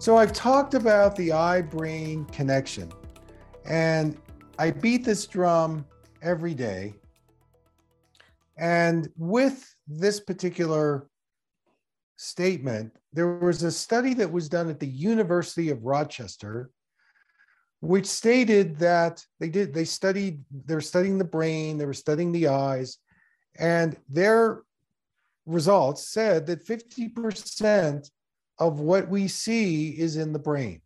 So I've talked about the eye brain connection, and I beat this drum every day. And with this particular statement, there was a study that was done at the University of Rochester, which stated that they did, they studied, they're studying the brain, they were studying the eyes, and their results said that 50% of what we see is in the brain.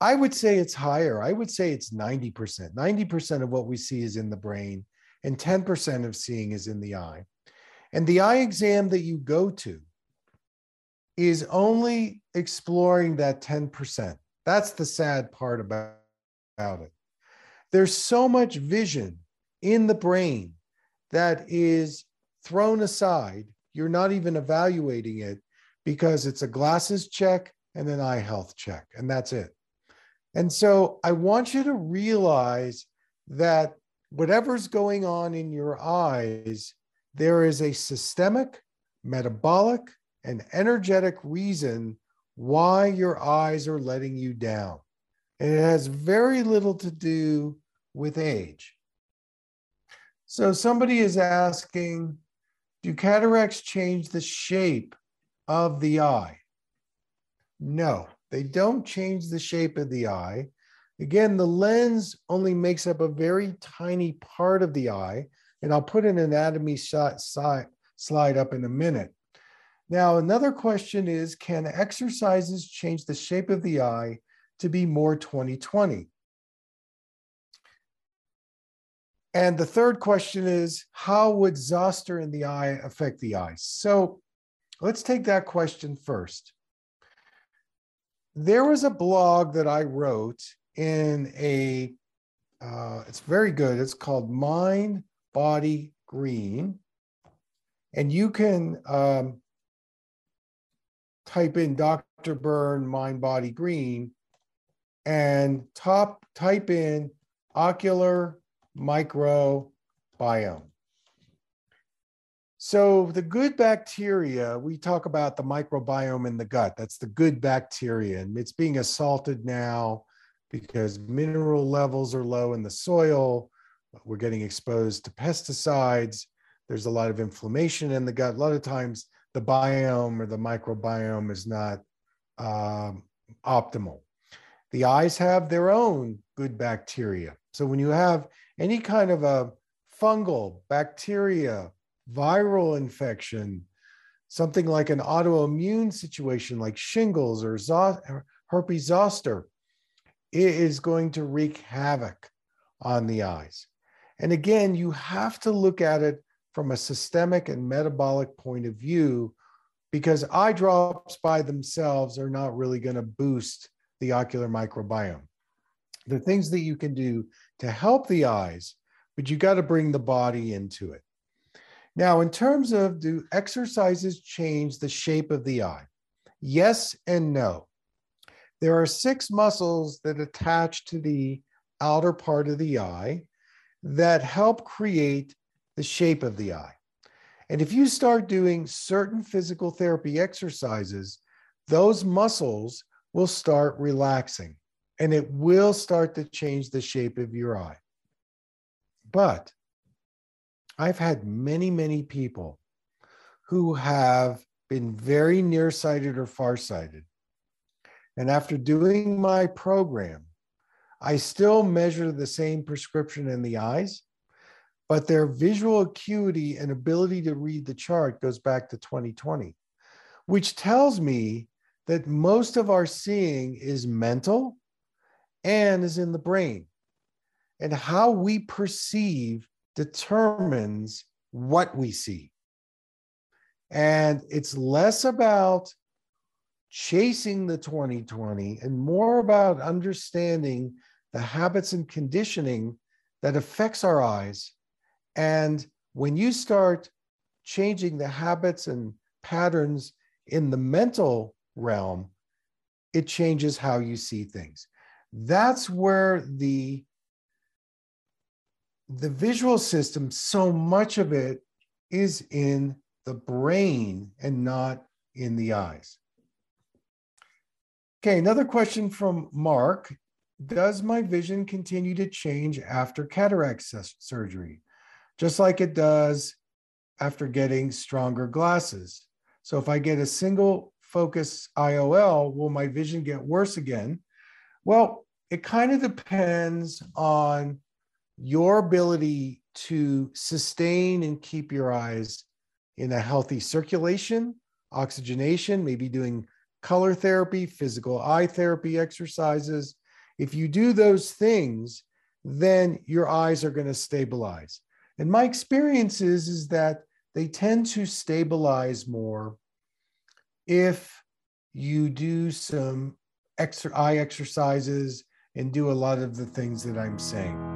I would say it's higher. I would say it's 90%. 90% of what we see is in the brain, and 10% of seeing is in the eye. And the eye exam that you go to is only exploring that 10%. That's the sad part about, about it. There's so much vision in the brain that is thrown aside. You're not even evaluating it because it's a glasses check and an eye health check, and that's it. And so I want you to realize that whatever's going on in your eyes, there is a systemic, metabolic, and energetic reason why your eyes are letting you down. And it has very little to do with age. So somebody is asking Do cataracts change the shape of the eye? No, they don't change the shape of the eye. Again, the lens only makes up a very tiny part of the eye, and I'll put an anatomy shot, slide up in a minute. Now, another question is Can exercises change the shape of the eye to be more 2020? And the third question is How would zoster in the eye affect the eyes? So, Let's take that question first. There was a blog that I wrote in a, uh, it's very good. It's called Mind Body Green. And you can um, type in Dr. Berne Mind Body Green and top type in ocular microbiome. So, the good bacteria, we talk about the microbiome in the gut. That's the good bacteria. And it's being assaulted now because mineral levels are low in the soil. We're getting exposed to pesticides. There's a lot of inflammation in the gut. A lot of times, the biome or the microbiome is not um, optimal. The eyes have their own good bacteria. So, when you have any kind of a fungal bacteria, viral infection, something like an autoimmune situation like shingles or herpes zoster, it is going to wreak havoc on the eyes. And again, you have to look at it from a systemic and metabolic point of view because eye drops by themselves are not really going to boost the ocular microbiome. The things that you can do to help the eyes, but you got to bring the body into it. Now, in terms of do exercises change the shape of the eye? Yes and no. There are six muscles that attach to the outer part of the eye that help create the shape of the eye. And if you start doing certain physical therapy exercises, those muscles will start relaxing and it will start to change the shape of your eye. But I've had many, many people who have been very nearsighted or farsighted. And after doing my program, I still measure the same prescription in the eyes, but their visual acuity and ability to read the chart goes back to 2020, which tells me that most of our seeing is mental and is in the brain. And how we perceive determines what we see. And it's less about chasing the 2020 and more about understanding the habits and conditioning that affects our eyes. And when you start changing the habits and patterns in the mental realm, it changes how you see things. That's where the the visual system, so much of it is in the brain and not in the eyes. Okay, another question from Mark. Does my vision continue to change after cataract surgery, just like it does after getting stronger glasses? So if I get a single focus IOL, will my vision get worse again? Well, it kind of depends on your ability to sustain and keep your eyes in a healthy circulation, oxygenation, maybe doing color therapy, physical eye therapy exercises. If you do those things, then your eyes are going to stabilize. And my experience is, is that they tend to stabilize more if you do some extra eye exercises and do a lot of the things that I'm saying.